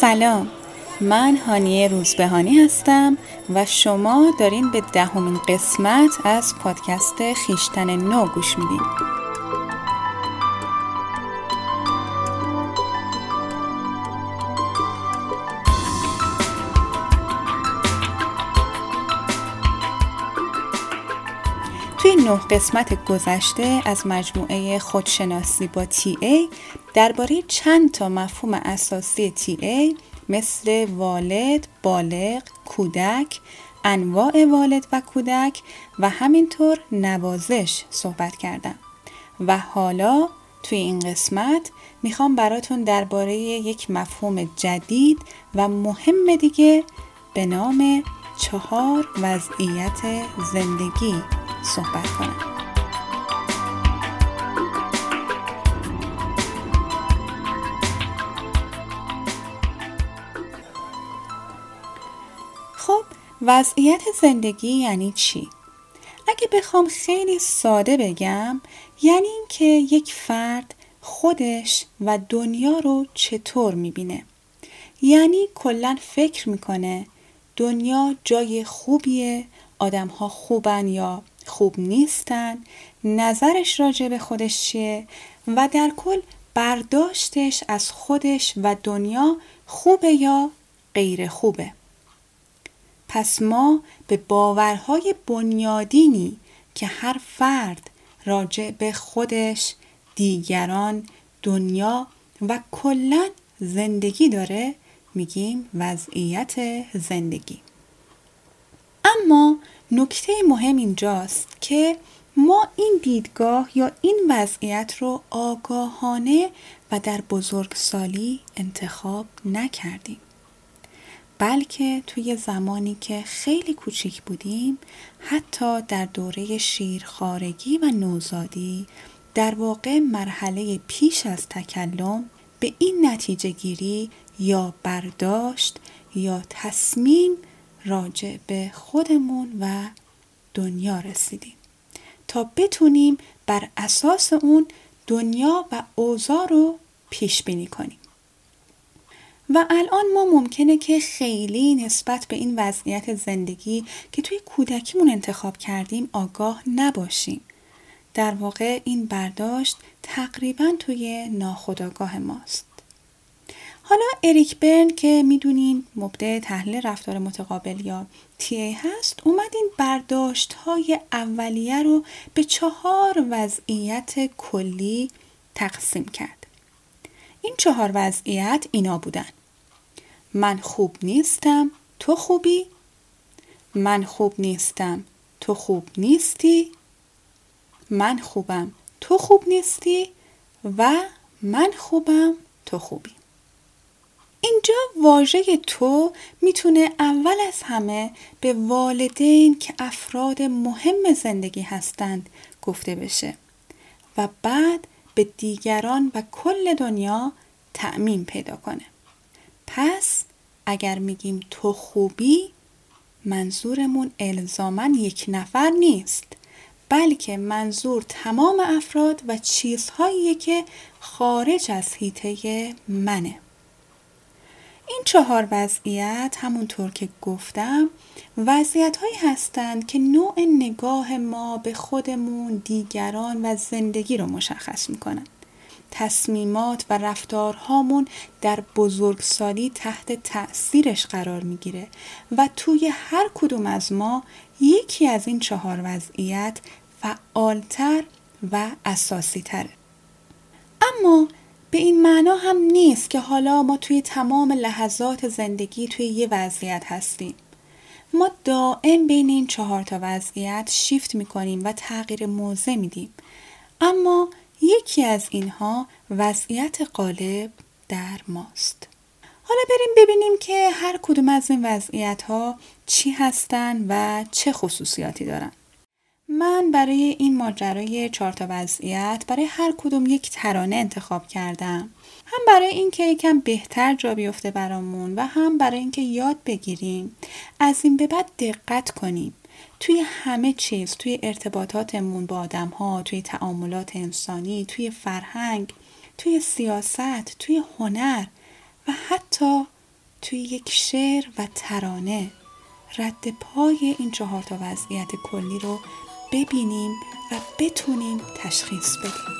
سلام. من هانیه روزبهانی هستم و شما دارین به دهمین قسمت از پادکست خیشتن نو گوش میدین. نه قسمت گذشته از مجموعه خودشناسی با تی ای درباره چند تا مفهوم اساسی تی ای مثل والد، بالغ، کودک، انواع والد و کودک و همینطور نوازش صحبت کردم. و حالا توی این قسمت می‌خوام براتون درباره یک مفهوم جدید و مهم دیگه به نام چهار وضعیت زندگی صحبت کنم خب وضعیت زندگی یعنی چی؟ اگه بخوام خیلی ساده بگم یعنی اینکه یک فرد خودش و دنیا رو چطور می‌بینه یعنی کلا فکر می‌کنه دنیا جای خوبیه آدم ها خوبن یا خوب نیستن نظرش راجع به خودش چیه و در کل برداشتش از خودش و دنیا خوبه یا غیر خوبه. پس ما به باورهای بنیادینی که هر فرد راجع به خودش دیگران دنیا و کلا زندگی داره میگیم وضعیت زندگی. اما نکته مهم اینجاست که ما این دیدگاه یا این وضعیت رو آگاهانه و در بزرگسالی انتخاب نکردیم. بلکه توی زمانی که خیلی کوچیک بودیم حتی در دوره شیرخارگی و نوزادی در واقع مرحله پیش از تکلم به این نتیجه گیری یا برداشت یا تصمیم راجع به خودمون و دنیا رسیدیم. تا بتونیم بر اساس اون دنیا و اوضاع رو پیش بینی کنیم. و الان ما ممکنه که خیلی نسبت به این وضعیت زندگی که توی کودکیمون انتخاب کردیم آگاه نباشیم. در واقع این برداشت تقریبا توی ناخودآگاه ماست. حالا اریک برن که می‌دونین مبدع تحلیل رفتار متقابل یا تی هست اومد این برداشت های اولیه رو به چهار وضعیت کلی تقسیم کرد. این چهار وضعیت اینا بودن. من خوب نیستم تو خوبی؟ من خوب نیستم تو خوب نیستی؟ من خوبم تو خوب نیستی؟ و من خوبم تو خوبی. اینجا واژه تو می‌تونه اول از همه به والدین که افراد مهم زندگی هستند گفته بشه و بعد به دیگران و کل دنیا تعمین پیدا کنه. پس اگر میگیم تو خوبی منظورمون الزامن یک نفر نیست بلکه منظور تمام افراد و چیزهایی که خارج از هیته منه. چهار وضعیت همونطور که گفتم وضعیت هایی هستند که نوع نگاه ما به خودمون دیگران و زندگی رو مشخص می‌کنن تصمیمات و رفتارهامون در بزرگسالی تحت تأثیرش قرار می‌گیره و توی هر کدوم از ما یکی از این چهار وضعیت فعالتر و اساسی تره. اما به این معنا هم نیست که حالا ما توی تمام لحظات زندگی توی یه وضعیت هستیم. ما دائم بین این چهار تا وضعیت شیفت می‌کنیم و تغییر موضع میدیم. اما یکی از اینها وضعیت غالب در ماست. حالا بریم ببینیم که هر کدوم از این وضعیت ها چی هستن و چه خصوصیاتی دارن. من برای این ماجرای چهار تا وضعیت برای هر کدوم یک ترانه انتخاب کردم. هم برای اینکه یکم بهتر جا بیفته برامون و هم برای اینکه یاد بگیریم. از این به بعد دقت کنیم. توی همه چیز توی ارتباطاتمون با آدم ها توی تعاملات انسانی توی فرهنگ توی سیاست توی هنر و حتی توی یک شعر و ترانه. رد پای این چهار تا وضعیت کلی رو ببینیم و بتونیم تشخیص بدیم.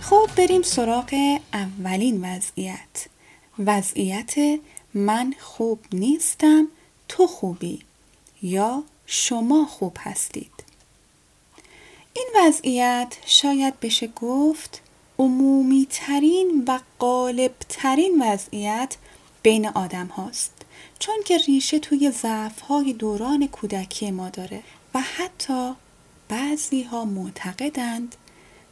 خب بریم سراغ اولین وضعیت. وضعیت من خوب نیستم تو خوبی. یا شما خوب هستید. این وضعیت شاید بشه گفت عمومی ترین و غالب ترین وضعیت بین آدم هاست چون که ریشه توی ضعف های دوران کودکی ما داره و حتی بعضی ها معتقدند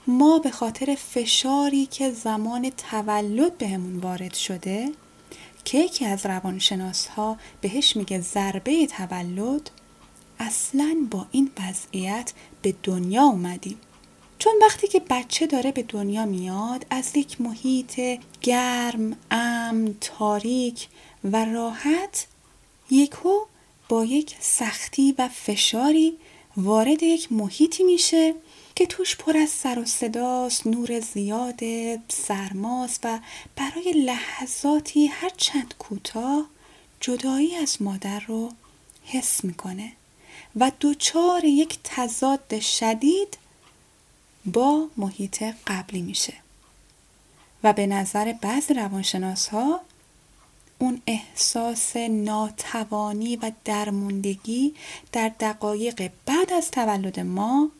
ما به خاطر فشاری که زمان تولد بهمون وارد شده که یکی از روانشناس ها بهش میگه ضربه تولد اصلا با این وضعیت به دنیا اومدیم. چون وقتی که بچه داره به دنیا میاد از یک محیط گرم، امن، تاریک و راحت یکو با یک سختی و فشاری وارد یک محیطی میشه که توش پر از سر و صداست نور زیاد سرماست و برای لحظاتی هر چند کوتاه جدایی از مادر رو حس می‌کنه و دوچار یک تضاد شدید با محیط قبلی میشه. و به نظر بعض روانشناس ها اون احساس ناتوانی و درموندگی در دقایق بعد از تولد ما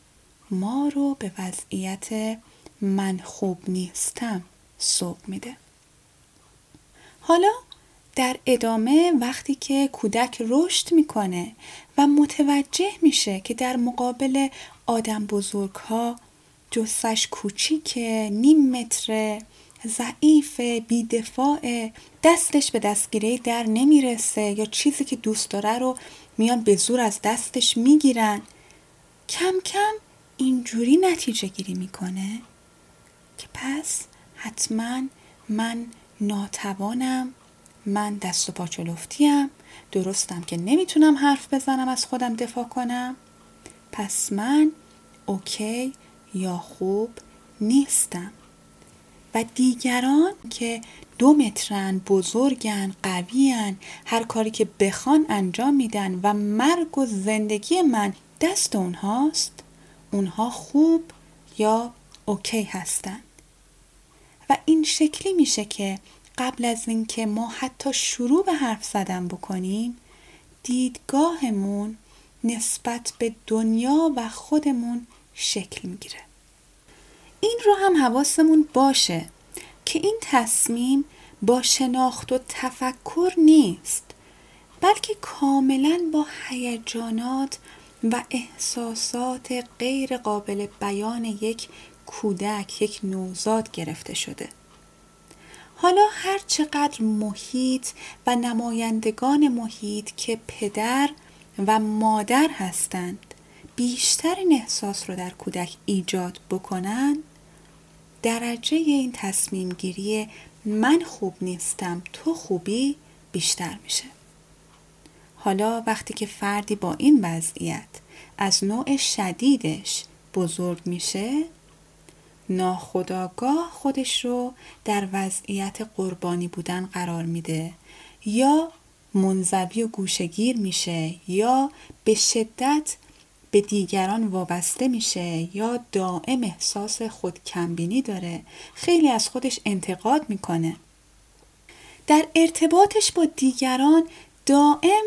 ما رو به وضعیت من خوب نیستم سوق میده. حالا در ادامه وقتی که کودک رشد می‌کنه و متوجه میشه که در مقابل آدم بزرگ ها جسش کوچیکه نیم متره ضعیف بیدفاع دستش به دستگیره در نمی‌رسه یا چیزی که دوست داره رو میان به زور از دستش می‌گیرن کم کم اینجوری نتیجه گیری می‌کنه که پس حتما من ناتوانم من دست و پا چلفتیم درستم که نمی‌تونم حرف بزنم از خودم دفاع کنم. پس من اوکی یا خوب نیستم. و دیگران که دو مترن بزرگن قویان هر کاری که بخوان انجام میدن و مرگ و زندگی من دست اونهاست اونها خوب یا اوکی هستند و این شکلی میشه که قبل از اینکه ما حتی شروع به حرف زدن بکنیم دیدگاهمون نسبت به دنیا و خودمون شکل می‌گیره. این رو هم حواسمون باشه که این تصمیم با شناخت و تفکر نیست بلکه کاملا با هیجانات و احساسات غیر قابل بیان یک کودک یک نوزاد گرفته شده. حالا هر چقدر محیط و نمایندگان محیط که پدر و مادر هستند بیشتر این احساس رو در کودک ایجاد بکنن درجه این تصمیم گیری من خوب نیستم تو خوبی بیشتر میشه. حالا وقتی که فردی با این وضعیت از نوع شدیدش بزرگ میشه ناخداگاه خودش رو در وضعیت قربانی بودن قرار میده یا منزوی و گوشگیر میشه یا به شدت به دیگران وابسته میشه یا دائم احساس خود کمبینی داره. خیلی از خودش انتقاد می‌کنه. در ارتباطش با دیگران دائم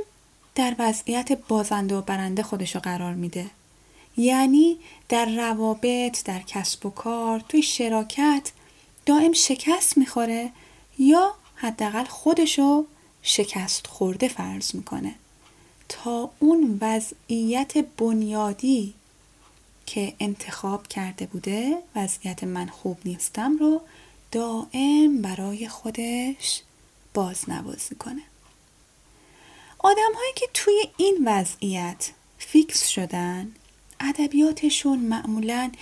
در وضعیت بازنده و برنده خودش رو قرار میده. یعنی در روابط در کسب و کار توی شراکت دائم شکست می‌خوره یا حداقل خودشو شکست خورده فرض می‌کنه. تا اون وضعیت بنیادی که انتخاب کرده بوده وضعیت من خوب نیستم رو دائم برای خودش بازنوازی کنه. آدم هایی که توی این وضعیت فیکس شدن ادبیاتشون معمولا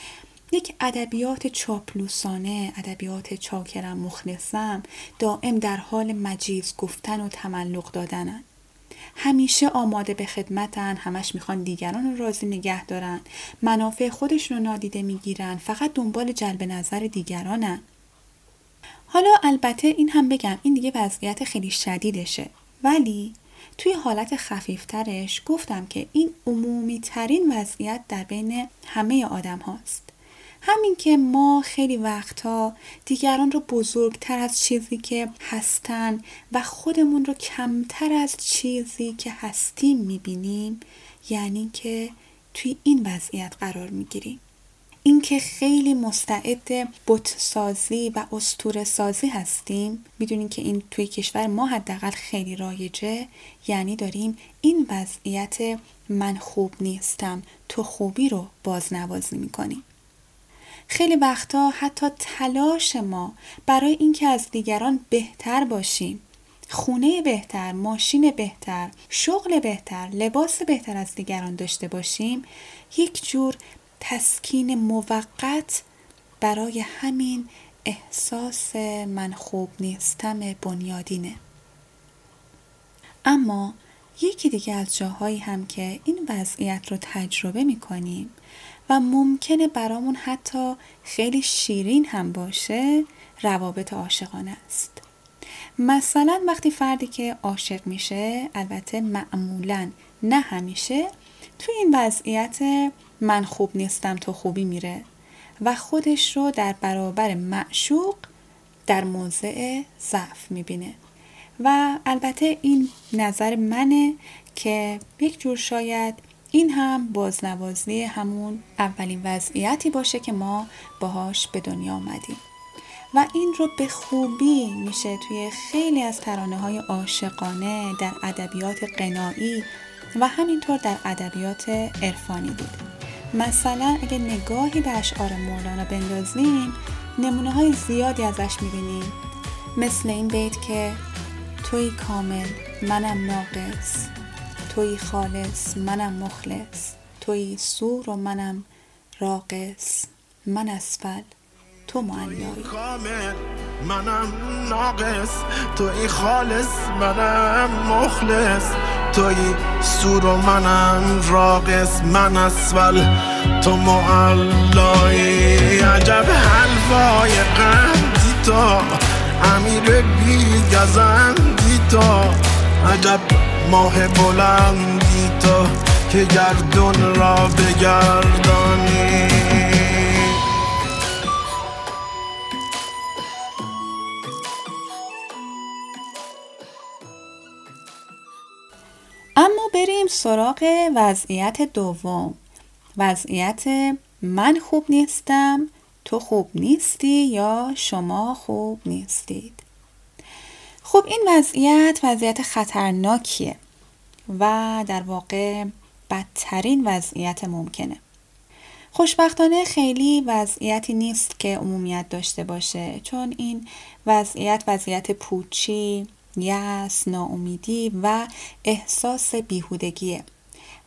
یک ادبیات چاپلوسانه ادبیات چاکرم مخلصم دائم در حال مجیز گفتن و تملق دادنن. همیشه آماده به خدمتن همش می‌خوان دیگران رو راضی نگه دارن. منافع خودشون رو نادیده می‌گیرن فقط دنبال جلب نظر دیگرانن. حالا البته این هم بگم این دیگه وضعیت خیلی شدیدشه. ولی توی حالت خفیفترش گفتم که این عمومی ترین وضعیت در بین همه آدم هاست. همین که ما خیلی وقتها دیگران رو بزرگتر از چیزی که هستن و خودمون رو کمتر از چیزی که هستیم می‌بینیم یعنی که توی این وضعیت قرار می‌گیریم. اینکه خیلی مستعد بت سازی و استور سازی هستیم. می‌دونیم که این توی کشور ما حداقل خیلی رایجه. یعنی داریم این وضعیت من خوب نیستم تو خوبی رو بازنوازی می‌کنیم خیلی وقتا حتی تلاش ما برای اینکه از دیگران بهتر باشیم خونه بهتر، ماشین بهتر، شغل بهتر، لباس بهتر از دیگران داشته باشیم یک جور تسکین موقت برای همین احساس من خوب نیستم بنیادینه. اما یکی دیگه از جاهایی هم که این وضعیت رو تجربه می کنیم و ممکنه برامون حتی خیلی شیرین هم باشه روابط عاشقانه است. مثلا وقتی فردی که عاشق میشه البته معمولا نه همیشه توی این وضعیت من خوب نیستم تو خوبی میره و خودش رو در برابر معشوق در موضع ضعف می‌بینه. و البته این نظر منه که یک جور شاید این هم بازنوازی همون اولین وضعیتی باشه که ما باهاش به دنیا آمدیم. و این رو به خوبی میشه توی خیلی از ترانه های عاشقانه در ادبیات قنایی و همینطور در ادبیات عرفانی دید مثلا اگه نگاهی به اشعار مولانا بندازیم نمونه های زیادی ازش می‌بینیم. مثل این بیت که توی کامل منم ناقص توی خالص منم مخلص توی سور و منم راقص من اسفل تو معلایی منم ناقص توی خالص منم مخلص توی سور و منم راقص من اسفل. تو معلایی عجب حلوای قندی تا امیر بی گزندی تا عجب ماه بلندی تا که گردون را بگردانی. بریم سراغ وضعیت دوم. وضعیت من خوب نیستم تو خوب نیستی یا شما خوب نیستید؟ خب این وضعیت وضعیت خطرناکیه و در واقع بدترین وضعیت ممکنه. خوشبختانه خیلی وضعیتی نیست که عمومیت داشته باشه چون این وضعیت وضعیت پوچی، یس، ناامیدی و احساس بیهودگیه.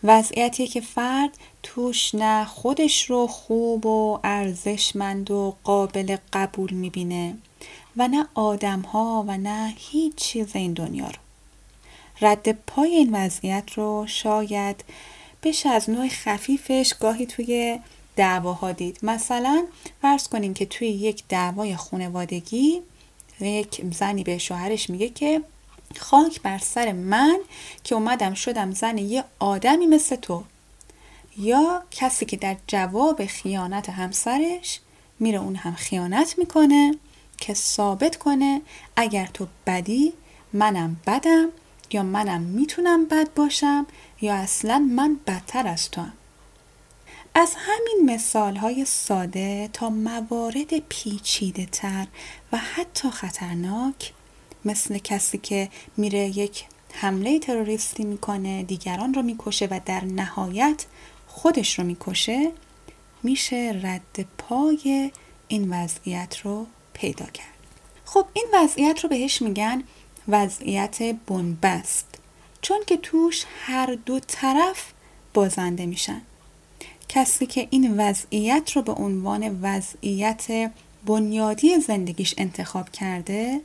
وضعیتی که فرد توش نه خودش رو خوب و ارزشمند و قابل قبول می‌بینه و نه آدم ها و نه هیچ چیز این دنیا رو. رد پای این وضعیت رو شاید بشه از نوع خفیفش گاهی توی دعواها دید. مثلا فرض کنیم که توی یک دعوای خانوادگی یک زنی به شوهرش میگه که خاک بر سر من که اومدم شدم زن یه آدمی مثل تو یا کسی که در جواب خیانت همسرش میره اون هم خیانت می‌کنه که ثابت کنه اگر تو بدی منم بدم یا منم می‌تونم بد باشم یا اصلا من بدتر از تو هم. از همین مثال های ساده تا موارد پیچیده تر و حتی خطرناک مثل کسی که میره یک حمله تروریستی می‌کنه دیگران رو می‌کشه و در نهایت خودش رو می‌کشه میشه رد پای این وضعیت رو پیدا کرد. خب این وضعیت رو بهش میگن وضعیت بنبست چون که توش هر دو طرف بازنده میشن. کسی که این وضعیت رو به عنوان وضعیت بنیادی زندگیش انتخاب کرده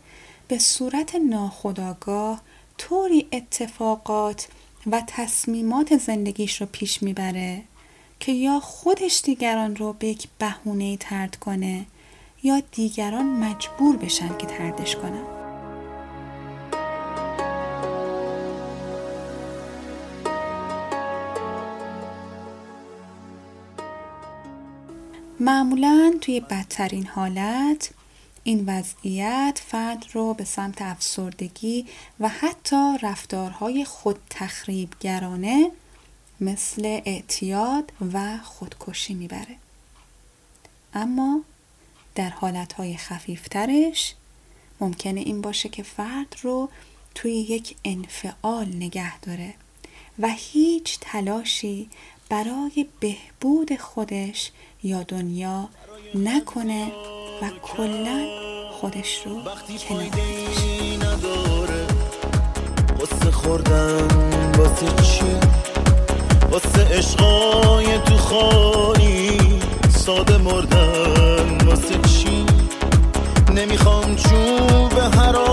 به صورت ناخودآگاه طوری اتفاقات و تصمیمات زندگیش رو پیش می‌بره که یا خودش دیگران رو به یک بهونه ترد کنه یا دیگران مجبور بشن که تردش کنن. معمولا توی بدترین حالت این وضعیت فرد رو به سمت افسردگی و حتی رفتارهای خود تخریبگرانه مثل اعتیاد و خودکشی می‌بره. اما در حالتهای خفیفترش ممکنه این باشه که فرد رو توی یک انفعال نگه داره و هیچ تلاشی برای بهبود خودش یا دنیا نکنه و کلا خودش رو کنار نداره واسه خوردن واسه چی؟ واسه عشقای تو خانی ساده مردن واسه چی؟ نمی‌خوام چوب حراجی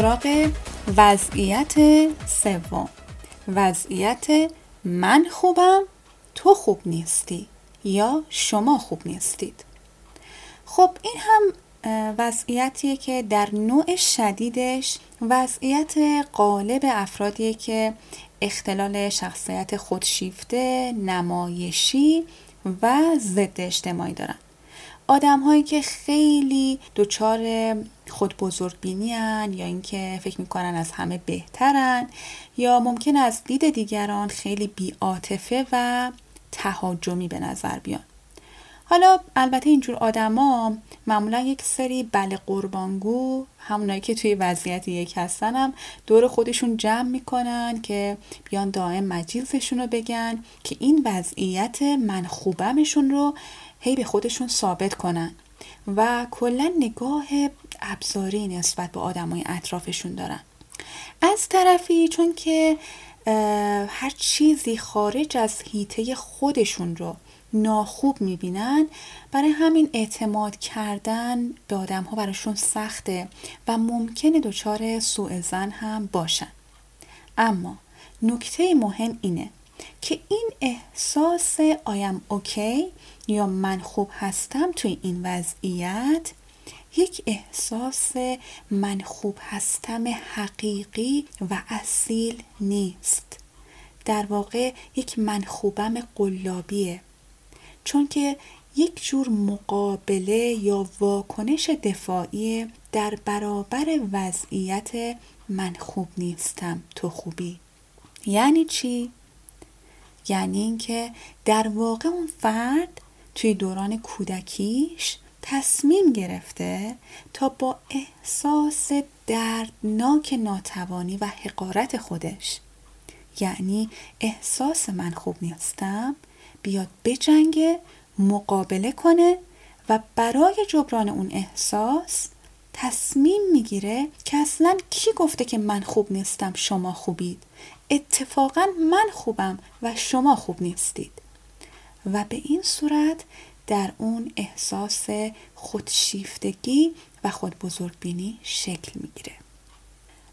سراغ وضعیت سوم. وضعیت من خوبم تو خوب نیستی یا شما خوب نیستید. خب این هم وضعیتیه که در نوع شدیدش وضعیت قالب افرادیه که اختلال شخصیت خودشیفته، نمایشی و ضد اجتماعی دارن. آدم هایی که خیلی دچار خود بزرگ بینی هن، یا اینکه فکر می‌کنن از همه بهترن یا ممکن از دید دیگران خیلی بیاتفه و تهاجمی به نظر بیان. حالا البته اینجور آدما معمولا یک سری بله قربانگو همونایی که توی وضعیت یک هستن دور خودشون جمع می‌کنن که بیان دائم مجیزشون رو بگن که این وضعیت من خوبمشون رو هی به خودشون ثابت کنن. و کلا نگاه ابزاری نسبت به آدمای اطرافشون دارن. از طرفی چون که هر چیزی خارج از هیته خودشون رو ناخوب می‌بینن برای همین اعتماد کردن به آدم ها براشون سخته و ممکنه دچار سوء زن هم باشن. اما نکته مهم اینه که این احساس آیم اوکی یا من خوب هستم توی این وضعیت؟ یک احساس من خوب هستم حقیقی و اصیل نیست. در واقع یک من خوبم قلابیه. چون که یک جور مقابله یا واکنش دفاعی در برابر وضعیت من خوب نیستم تو خوبی. یعنی چی؟ یعنی اینکه در واقع اون فرد توی دوران کودکیش تصمیم گرفته تا با احساس دردناک ناتوانی و حقارت خودش. یعنی احساس من خوب نیستم بیاد بجنگه مقابله کنه و برای جبران اون احساس تصمیم می‌گیره که اصلا کی گفته که من خوب نیستم شما خوبید. اتفاقا من خوبم و شما خوب نیستید. و به این صورت در اون احساس خودشیفتگی و خود بزرگبینی شکل می‌گیره.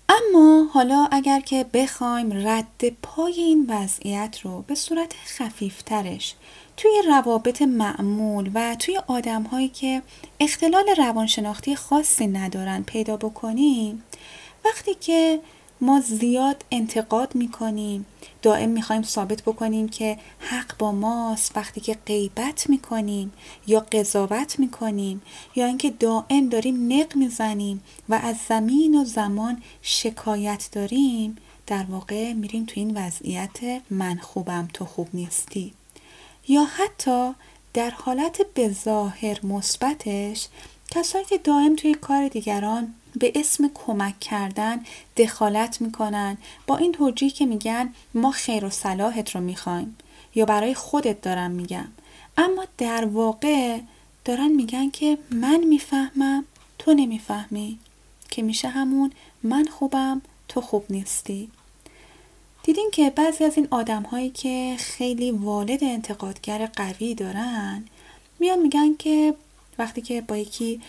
اما حالا اگر که بخوایم رد پای این وضعیت رو به صورت خفیفترش توی روابط معمول و توی آدم هایی که اختلال روانشناختی خاصی ندارن پیدا بکنیم وقتی که ما زیاد انتقاد می‌کنیم. دائم می‌خوایم ثابت بکنیم که حق با ماست وقتی که غیبت می‌کنیم یا قضاوت می‌کنیم یا اینکه دائم داریم نق می‌زنیم و از زمین و زمان شکایت داریم در واقع میریم تو این وضعیت من خوبم تو خوب نیستی. یا حتی در حالت به ظاهر مثبتش کسایی که دائم توی کار دیگران به اسم کمک کردن دخالت می‌کنن. با این توجیه که میگن ما خیر و صلاحت رو می‌خوایم یا برای خودت دارم میگم. اما در واقع دارن میگن که من می‌فهمم تو نمی‌فهمی. که میشه همون من خوبم تو خوب نیستی. دیدین که بعضی از این آدم هایی که خیلی والد انتقادگر قوی دارن میان میگن که وقتی که با یکی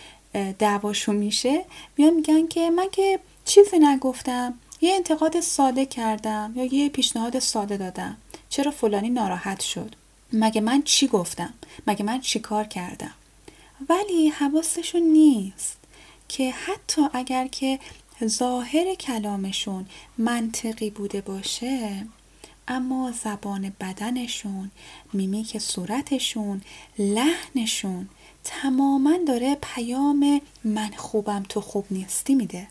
دعواشون میشه میان میگن که من که چیزی نگفتم یه انتقاد ساده کردم یا یه پیشنهاد ساده دادم. چرا فلانی ناراحت شد؟ مگه من چی گفتم؟ مگه من چی کار کردم؟ ولی حواسشون نیست که حتی اگر که ظاهر کلامشون منطقی بوده باشه اما زبان بدنشون میمیک صورتشون لحنشون تماما داره پیام من خوبم تو خوب نیستی میده.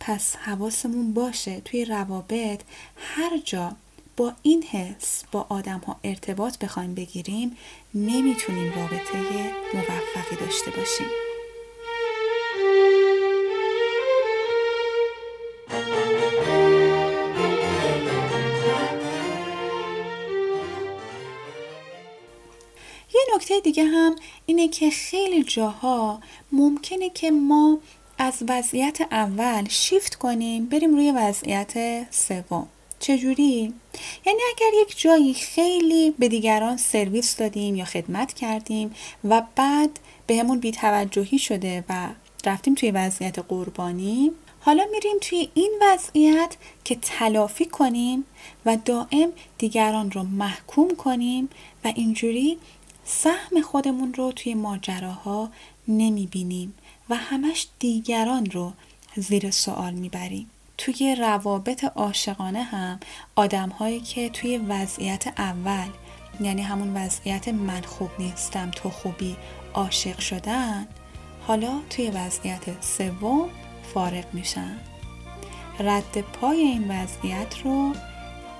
پس حواسمون باشه توی روابط هر جا با این حس با آدم ها ارتباط بخوایم بگیریم نمی‌تونیم رابطه موفقی داشته باشیم. دیگه هم اینه که خیلی جاها ممکنه که ما از وضعیت اول شیفت کنیم بریم روی وضعیت سوم چجوری؟ یعنی اگر یک جایی خیلی به دیگران سرویس دادیم یا خدمت کردیم و بعد به همون بیتوجهی شده و رفتیم توی وضعیت قربانی حالا میریم توی این وضعیت که تلافی کنیم و دائم دیگران رو محکوم کنیم و اینجوری سهم خودمون رو توی ماجراها نمی بینیم و همش دیگران رو زیر سوال می‌بریم. توی روابط عاشقانه هم آدم هایی که توی وضعیت اول یعنی همون وضعیت من خوب نیستم تو خوبی عاشق شدن حالا توی وضعیت سوم فارغ میشن رد پای این وضعیت رو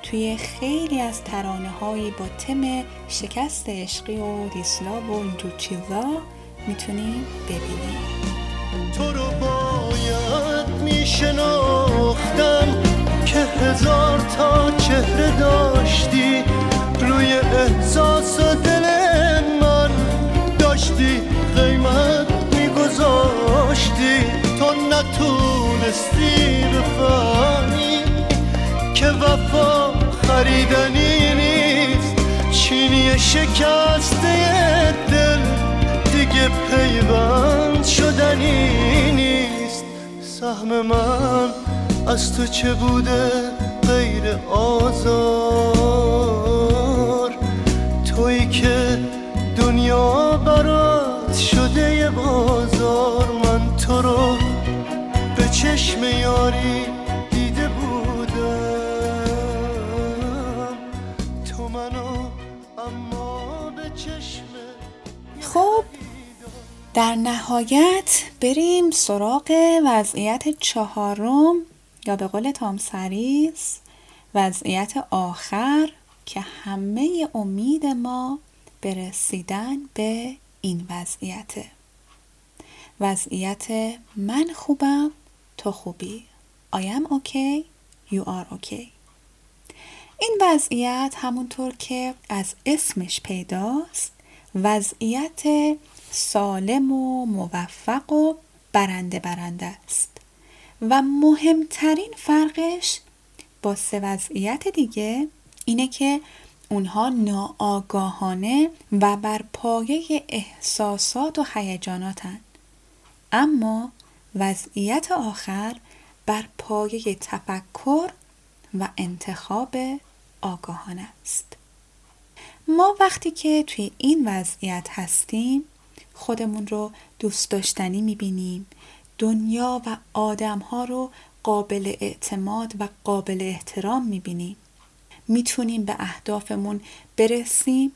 توی خیلی از ترانه هایی با تم شکست عشقی و دیسلاب و اینجور چیزا می‌تونی ببینی. تو رو باید میشناختم که هزار تا چهره داشتی. روی احساس و دل من داشتی. قیمت میگذاشتی. تو نتونستی بفهمی که وفا خریدنی نیست. چینی شکسته دل دیگه پیوند شدنی نیست. سهم من از تو چه بوده غیر آزار؟ تویی که دنیا برات شده بازار. من تو رو به چشم یاری در نهایت بریم سراغ وضعیت چهارم یا به قول تام سریس وضعیت آخر که همه امید ما به رسیدن به این وضعیت وضعیت من خوبم تو خوبی. I am okay you are okay. این وضعیت همونطور که از اسمش پیداست وضعیت سالم و موفق و برنده برنده است. و مهمترین فرقش با سه وضعیت دیگه اینه که اونها ناآگاهانه و بر پایه احساسات و هیجاناتن. اما وضعیت آخر بر پایه تفکر و انتخاب آگاهانه است. ما وقتی که توی این وضعیت هستیم خودمون رو دوست داشتنی می‌بینیم. دنیا و آدم ها رو قابل اعتماد و قابل احترام می‌بینیم. می‌تونیم به اهدافمون برسیم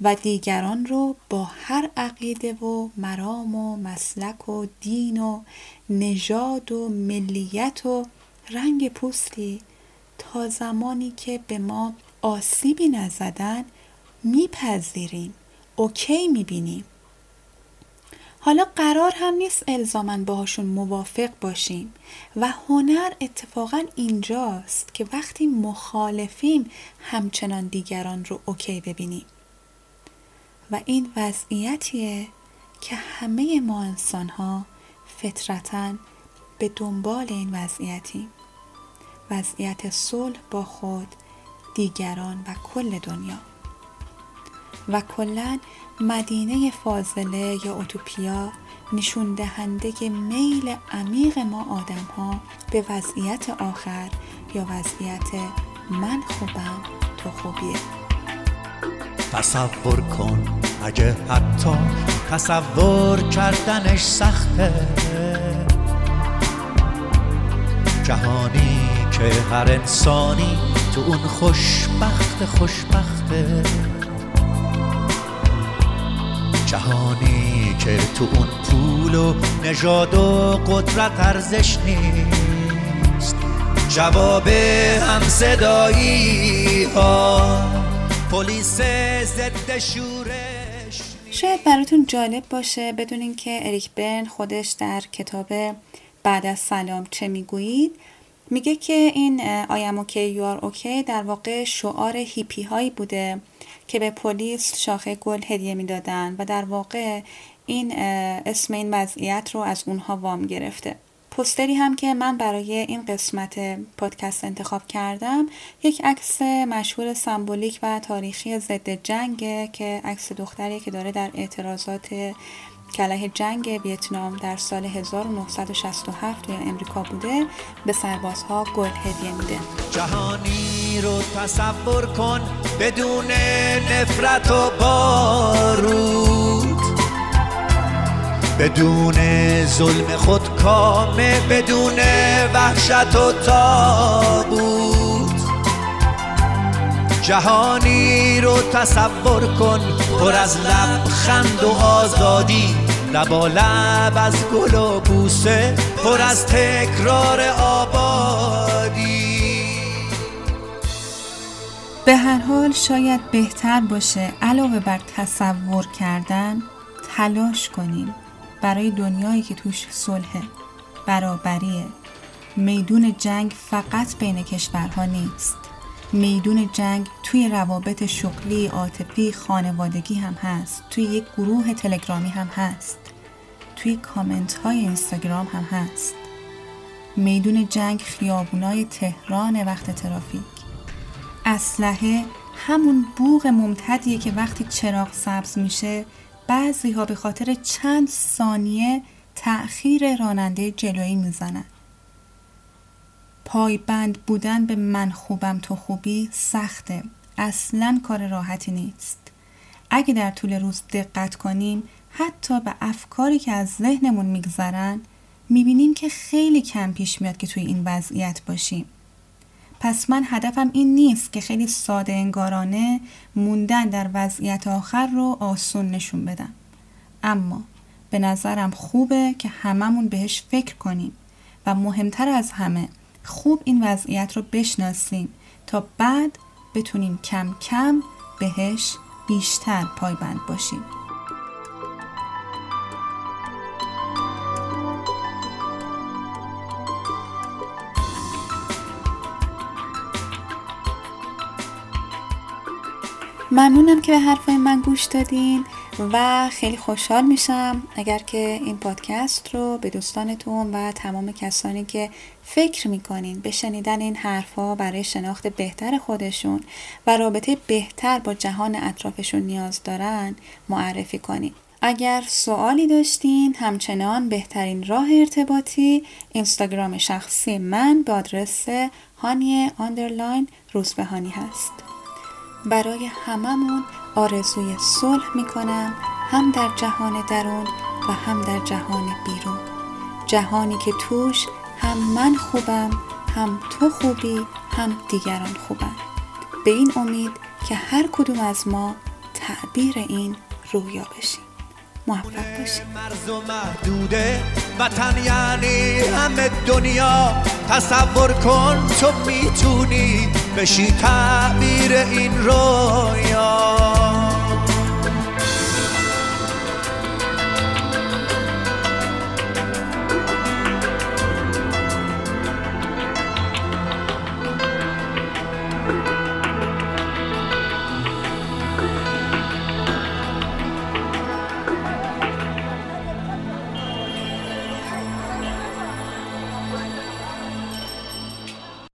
و دیگران رو با هر عقیده و مرام و مسلک و دین و نژاد و ملیت و رنگ پوستی تا زمانی که به ما آسیبی نزدن میپذیریم. اوکی می‌بینیم. حالا قرار هم نیست الزامن باهاشون موافق باشیم. و هنر اتفاقا اینجاست که وقتی مخالفیم همچنان دیگران رو اوکی ببینیم. و این وضعیتیه که همه ما انسان ها فطرتا به دنبال این وضعیتیم. وضعیت صلح با خود دیگران و کل دنیا. و کلا مدینه فاضله یا اوتوپیا نشون دهنده میل عمیق ما آدم ها به وضعیت آخر یا وضعیت من خوبم تو خوبیه تصور کن اگه حتی تصور کردنش سخته. جهانی که هر انسانی تو اون خوشبخت خوشبخته. جهانی که تو اون پول و نژاد و قدرت ارزش نیست. جواب هم صدایی ها پلیس ضد شورش شاید براتون جالب باشه بدونین که اریک برن خودش در کتاب بعد از سلام چه می‌گویید. میگه که این I'm okay you okay در واقع شعار هیپی هایی بوده. که به پلیس شاخه گل هدیه می‌دادن و در واقع این اسم این وضعیت رو از اونها وام گرفته. پوستری هم که من برای این قسمت پادکست انتخاب کردم یک عکس مشهور سمبولیک و تاریخی ضد جنگه که عکس دختری که داره در اعتراضات کله جنگ ویتنام در سال 1967 توی امریکا بوده به سربازها گل هدیه میده. جهانی رو تصور کن بدون نفرت و بارود. بدون ظلم خود کامه بدون وحشت و تابود جهانی رو تصور کن پر از لبخند و آزادی. لبا لب از گل و بوسه پر از تکرار آبادی. به هر حال شاید بهتر باشه علاوه بر تصور کردن تلاش کنیم. برای دنیایی که توش صلح برابریه. میدون جنگ فقط بین کشورها نیست. میدون جنگ توی روابط شغلی، عاطفی، خانوادگی هم هست. توی یک گروه تلگرامی هم هست. توی کامنت های اینستاگرام هم هست. میدون جنگ خیابونای تهران وقت ترافیک. اسلحه همون بوغ ممتدیه که وقتی چراغ سبز میشه بعضی ها به خاطر چند ثانیه تأخیر راننده جلویی می‌زنن. پایبند بودن به من خوبم تو خوبی سخته. اصلا کار راحتی نیست. اگه در طول روز دقت کنیم حتی به افکاری که از ذهنمون میگذرن می‌بینیم که خیلی کم پیش میاد که توی این وضعیت باشیم. پس من هدفم این نیست که خیلی ساده انگارانه موندن در وضعیت آخر رو آسون نشون بدم. اما به نظرم خوبه که هممون بهش فکر کنیم و مهمتر از همه خوب این وضعیت رو بشناسیم تا بعد بتونیم کم کم بهش بیشتر پایبند باشیم. ممنونم که به حرفای من گوش دادین. و خیلی خوشحال میشم اگر که این پادکست رو به دوستانتون و تمام کسانی که فکر می‌کنین به شنیدن این حرفها برای شناخت بهتر خودشون و رابطه بهتر با جهان اطرافشون نیاز دارن معرفی کنین. اگر سوالی داشتین همچنان بهترین راه ارتباطی اینستاگرام شخصی من به آدرس هانی آندرلاین روزبهانی هست. برای هممون آرزوی صلح می کنم هم در جهان درون و هم در جهان بیرون. جهانی که توش هم من خوبم هم تو خوبی هم دیگران خوبن. به این امید که هر کدوم از ما تعبیر این رویا بشیم. موفق باشیم. مرز و محدوده وطن یعنی همه دنیا. تصور کن تو می‌تونی بشی تعبیر این رویا.